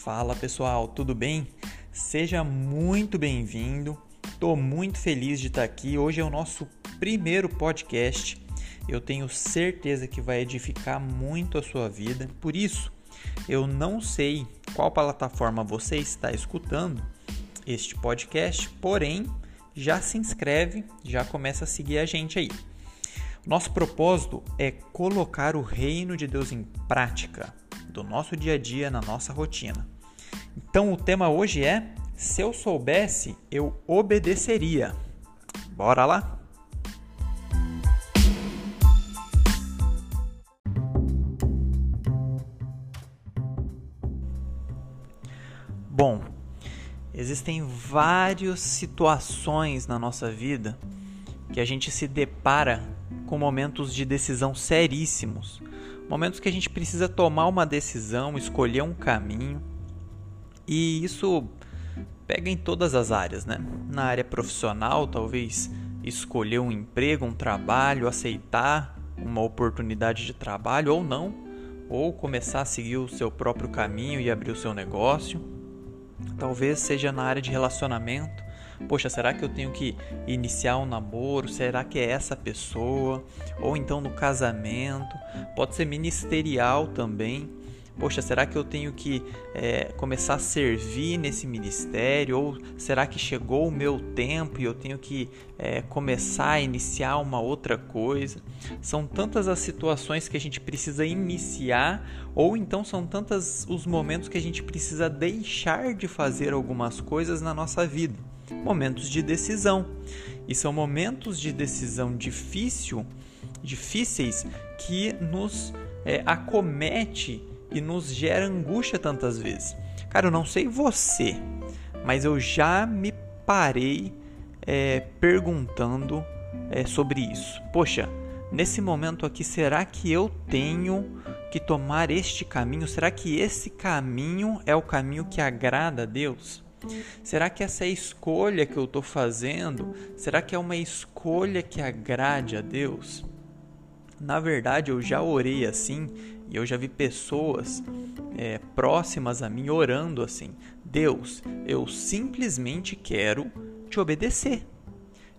Fala pessoal, tudo bem? Seja muito bem-vindo. Estou muito feliz de estar aqui. Hoje é o nosso primeiro podcast. Eu tenho certeza que vai edificar muito a sua vida. Por isso, eu não sei qual plataforma você está escutando este podcast, porém, já se inscreve, já começa a seguir a gente aí. Nosso propósito é colocar o reino de Deus em prática do nosso dia a dia, na nossa rotina. Então o tema hoje é: se eu soubesse, eu obedeceria. Bora lá? Bom, existem várias situações na nossa vida que a gente se depara com momentos de decisão seríssimos, momentos que a gente precisa tomar uma decisão, escolher um caminho. E isso pega em todas as áreas, né? Na área profissional, talvez escolher um emprego, um trabalho, aceitar uma oportunidade de trabalho ou não, ou começar a seguir o seu próprio caminho e abrir o seu negócio. Talvez seja na área de relacionamento, Poxa, será que eu tenho que iniciar um namoro? Será que é essa pessoa? Ou então no casamento? Pode ser ministerial também. Poxa, será que eu tenho que é, começar a servir nesse ministério? Ou será que chegou o meu tempo e eu tenho que é, começar a iniciar uma outra coisa? São tantas as situações que a gente precisa iniciar, ou então são tantos os momentos que a gente precisa deixar de fazer algumas coisas na nossa vida momentos de decisão. E são momentos de decisão difícil, difíceis que nos é, acomete e nos gera angústia tantas vezes. Cara, eu não sei você, mas eu já me parei é, perguntando é, sobre isso. Poxa, nesse momento aqui, será que eu tenho que tomar este caminho? Será que esse caminho é o caminho que agrada a Deus? Será que essa escolha que eu estou fazendo, será que é uma escolha que agrade a Deus? Na verdade, eu já orei assim e eu já vi pessoas é, próximas a mim orando assim: Deus, eu simplesmente quero te obedecer.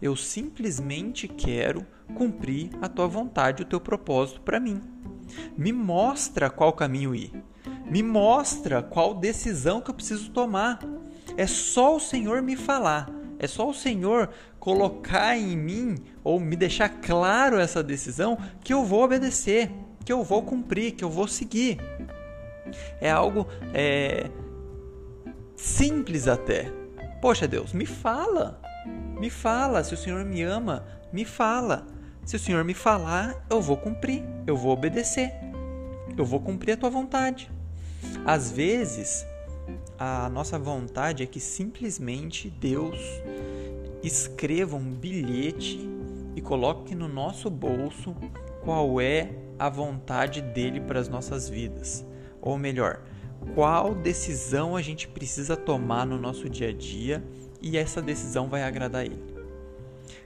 Eu simplesmente quero cumprir a tua vontade, o teu propósito para mim. Me mostra qual caminho ir. Me mostra qual decisão que eu preciso tomar. É só o Senhor me falar, é só o Senhor colocar em mim ou me deixar claro essa decisão que eu vou obedecer, que eu vou cumprir, que eu vou seguir. É algo é, simples até. Poxa Deus, me fala, me fala. Se o Senhor me ama, me fala. Se o Senhor me falar, eu vou cumprir, eu vou obedecer, eu vou cumprir a tua vontade. Às vezes, a nossa vontade é que simplesmente Deus escreva um bilhete e coloque no nosso bolso qual é a vontade dele para as nossas vidas. Ou melhor, qual decisão a gente precisa tomar no nosso dia a dia e essa decisão vai agradar ele.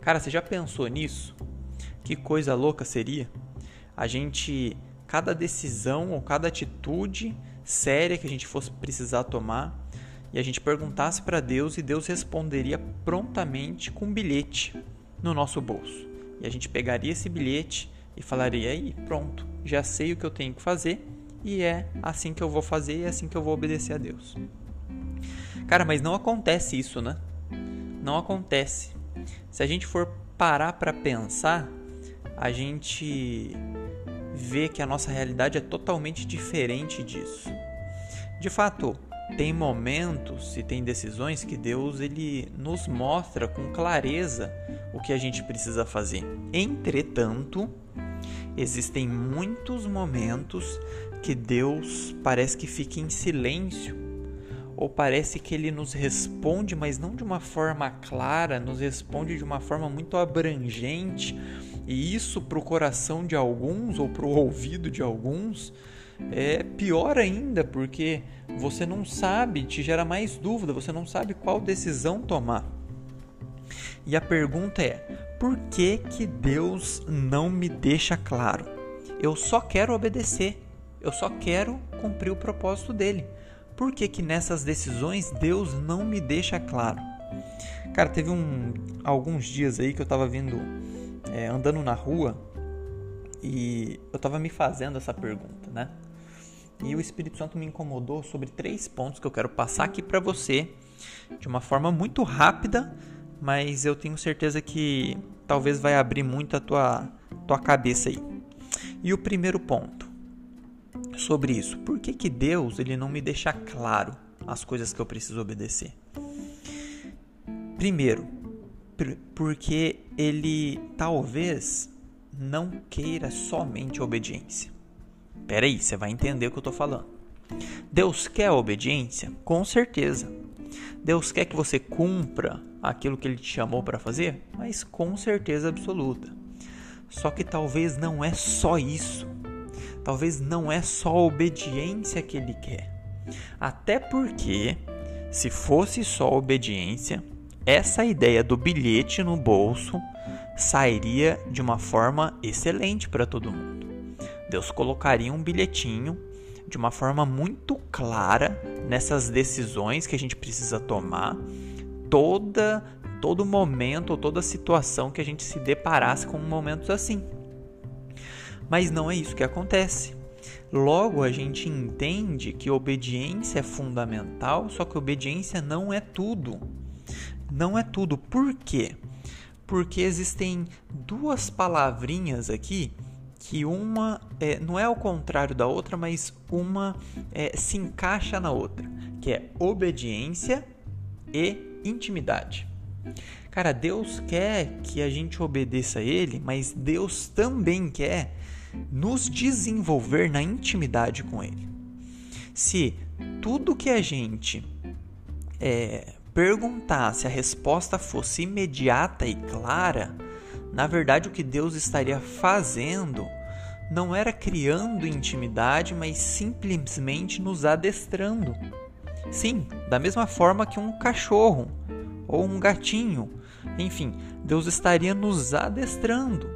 Cara, você já pensou nisso? Que coisa louca seria a gente cada decisão ou cada atitude séria que a gente fosse precisar tomar e a gente perguntasse para Deus e Deus responderia prontamente com um bilhete no nosso bolso. E a gente pegaria esse bilhete e falaria: aí, pronto, já sei o que eu tenho que fazer e é assim que eu vou fazer e é assim que eu vou obedecer a Deus. Cara, mas não acontece isso, né? Não acontece. Se a gente for parar para pensar, a gente vê que a nossa realidade é totalmente diferente disso. De fato, tem momentos e tem decisões que Deus ele nos mostra com clareza o que a gente precisa fazer. Entretanto, existem muitos momentos que Deus parece que fica em silêncio ou parece que ele nos responde, mas não de uma forma clara, nos responde de uma forma muito abrangente. E isso para o coração de alguns ou para o ouvido de alguns é pior ainda, porque você não sabe, te gera mais dúvida, você não sabe qual decisão tomar. E a pergunta é: por que que Deus não me deixa claro? Eu só quero obedecer. Eu só quero cumprir o propósito dele. por que que nessas decisões Deus não me deixa claro? Cara, teve um, alguns dias aí que eu tava vindo, é, andando na rua e eu tava me fazendo essa pergunta, né? E o Espírito Santo me incomodou sobre três pontos que eu quero passar aqui para você de uma forma muito rápida, mas eu tenho certeza que talvez vai abrir muito a tua, tua cabeça aí. E o primeiro ponto sobre isso, por que, que Deus ele não me deixa claro as coisas que eu preciso obedecer? Primeiro, porque ele talvez não queira somente obediência. Peraí, você vai entender o que eu estou falando. Deus quer obediência? Com certeza. Deus quer que você cumpra aquilo que Ele te chamou para fazer? Mas com certeza absoluta. Só que talvez não é só isso. Talvez não é só a obediência que Ele quer. Até porque, se fosse só obediência, essa ideia do bilhete no bolso sairia de uma forma excelente para todo mundo. Deus colocaria um bilhetinho de uma forma muito clara nessas decisões que a gente precisa tomar, toda todo momento ou toda situação que a gente se deparasse com momentos assim. Mas não é isso que acontece. Logo, a gente entende que obediência é fundamental, só que obediência não é tudo não é tudo. Por quê? Porque existem duas palavrinhas aqui que uma é, não é o contrário da outra, mas uma é, se encaixa na outra, que é obediência e intimidade. Cara, Deus quer que a gente obedeça a Ele, mas Deus também quer nos desenvolver na intimidade com Ele. Se tudo que a gente é, perguntar se a resposta fosse imediata e clara, na verdade o que Deus estaria fazendo não era criando intimidade, mas simplesmente nos adestrando. Sim, da mesma forma que um cachorro ou um gatinho. Enfim, Deus estaria nos adestrando.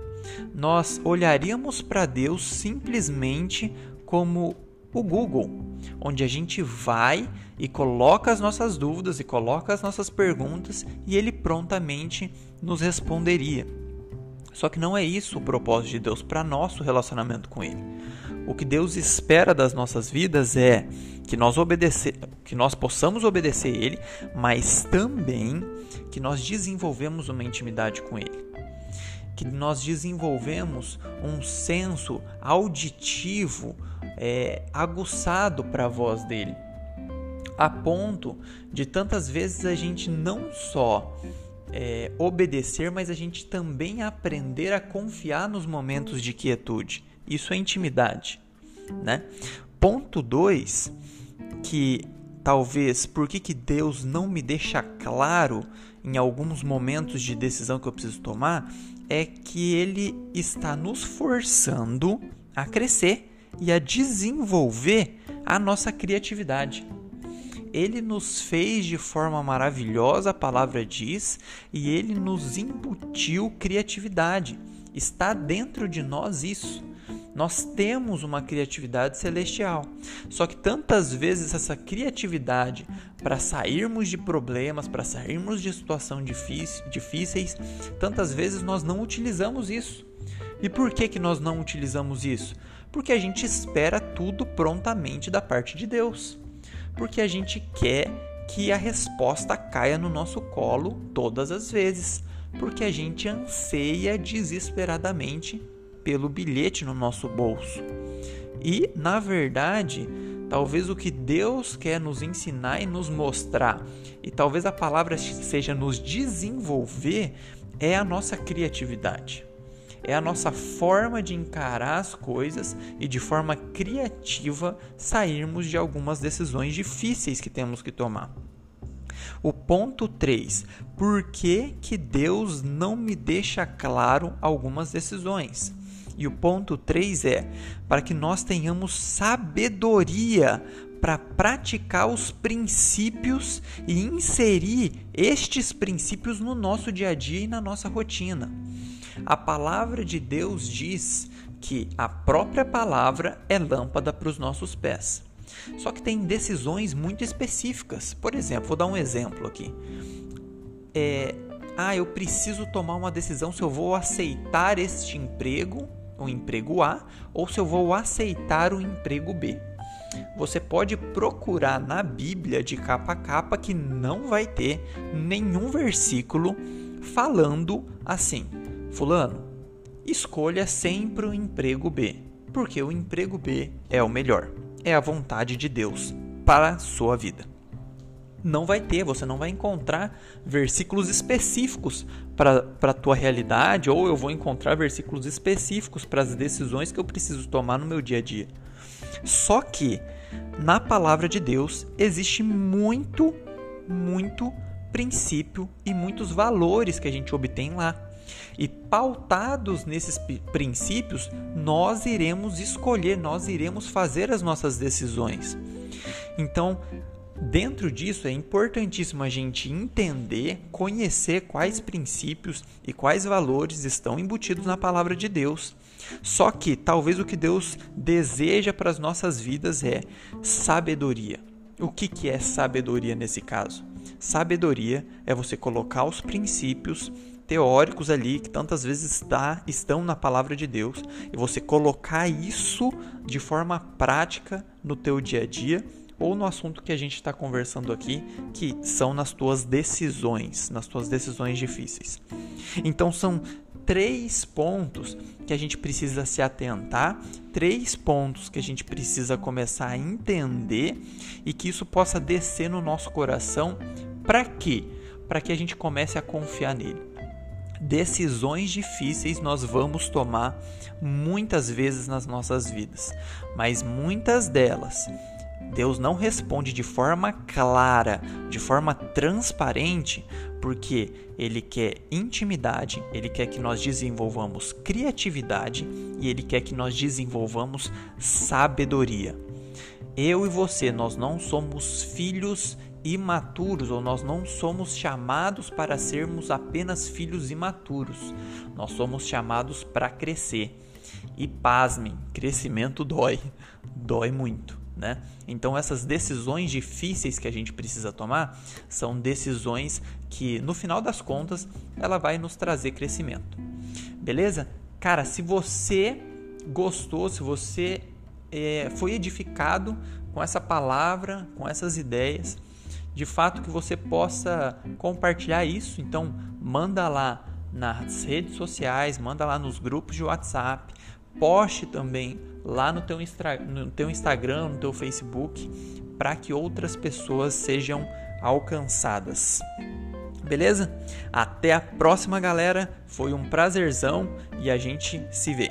Nós olharíamos para Deus simplesmente como o Google, onde a gente vai e coloca as nossas dúvidas e coloca as nossas perguntas e ele prontamente nos responderia. Só que não é isso o propósito de Deus para nosso relacionamento com Ele. O que Deus espera das nossas vidas é que nós obedecer, que nós possamos obedecer Ele, mas também que nós desenvolvemos uma intimidade com Ele que nós desenvolvemos um senso auditivo é, aguçado para a voz dele, a ponto de tantas vezes a gente não só é, obedecer, mas a gente também aprender a confiar nos momentos de quietude. Isso é intimidade, né? Ponto 2, que talvez por que, que Deus não me deixa claro em alguns momentos de decisão que eu preciso tomar, é que ele está nos forçando a crescer e a desenvolver a nossa criatividade. Ele nos fez de forma maravilhosa, a palavra diz, e ele nos embutiu criatividade. Está dentro de nós isso. Nós temos uma criatividade celestial. Só que tantas vezes essa criatividade para sairmos de problemas, para sairmos de situações difíceis, tantas vezes nós não utilizamos isso. E por que, que nós não utilizamos isso? Porque a gente espera tudo prontamente da parte de Deus. Porque a gente quer que a resposta caia no nosso colo todas as vezes. Porque a gente anseia desesperadamente pelo bilhete no nosso bolso. E, na verdade, talvez o que Deus quer nos ensinar e nos mostrar, e talvez a palavra seja nos desenvolver, é a nossa criatividade é a nossa forma de encarar as coisas e de forma criativa sairmos de algumas decisões difíceis que temos que tomar. O ponto 3. Por que, que Deus não me deixa claro algumas decisões? E o ponto 3 é para que nós tenhamos sabedoria para praticar os princípios e inserir estes princípios no nosso dia a dia e na nossa rotina. A palavra de Deus diz que a própria palavra é lâmpada para os nossos pés. Só que tem decisões muito específicas. Por exemplo, vou dar um exemplo aqui. É, ah, eu preciso tomar uma decisão se eu vou aceitar este emprego, o emprego A, ou se eu vou aceitar o emprego B. Você pode procurar na Bíblia de capa a capa que não vai ter nenhum versículo falando assim: Fulano, escolha sempre o emprego B, porque o emprego B é o melhor, é a vontade de Deus para a sua vida não vai ter, você não vai encontrar versículos específicos para a tua realidade, ou eu vou encontrar versículos específicos para as decisões que eu preciso tomar no meu dia a dia. Só que na palavra de Deus existe muito, muito princípio e muitos valores que a gente obtém lá. E pautados nesses princípios, nós iremos escolher, nós iremos fazer as nossas decisões. Então, Dentro disso é importantíssimo a gente entender, conhecer quais princípios e quais valores estão embutidos na palavra de Deus. Só que talvez o que Deus deseja para as nossas vidas é sabedoria. O que, que é sabedoria nesse caso? Sabedoria é você colocar os princípios teóricos ali que tantas vezes está, estão na palavra de Deus e você colocar isso de forma prática no teu dia a dia ou no assunto que a gente está conversando aqui, que são nas tuas decisões, nas tuas decisões difíceis. Então são três pontos que a gente precisa se atentar, três pontos que a gente precisa começar a entender e que isso possa descer no nosso coração. Para quê? Para que a gente comece a confiar nele. Decisões difíceis nós vamos tomar muitas vezes nas nossas vidas, mas muitas delas Deus não responde de forma clara, de forma transparente, porque Ele quer intimidade, Ele quer que nós desenvolvamos criatividade e Ele quer que nós desenvolvamos sabedoria. Eu e você, nós não somos filhos imaturos ou nós não somos chamados para sermos apenas filhos imaturos. Nós somos chamados para crescer. E pasmem, crescimento dói, dói muito né? Então essas decisões difíceis que a gente precisa tomar são decisões que no final das contas ela vai nos trazer crescimento. Beleza? Cara, se você gostou, se você é, foi edificado com essa palavra, com essas ideias, de fato que você possa compartilhar isso, então manda lá nas redes sociais, manda lá nos grupos de WhatsApp, poste também lá no teu, no teu Instagram, no teu Facebook, para que outras pessoas sejam alcançadas. Beleza? Até a próxima, galera. Foi um prazerzão e a gente se vê.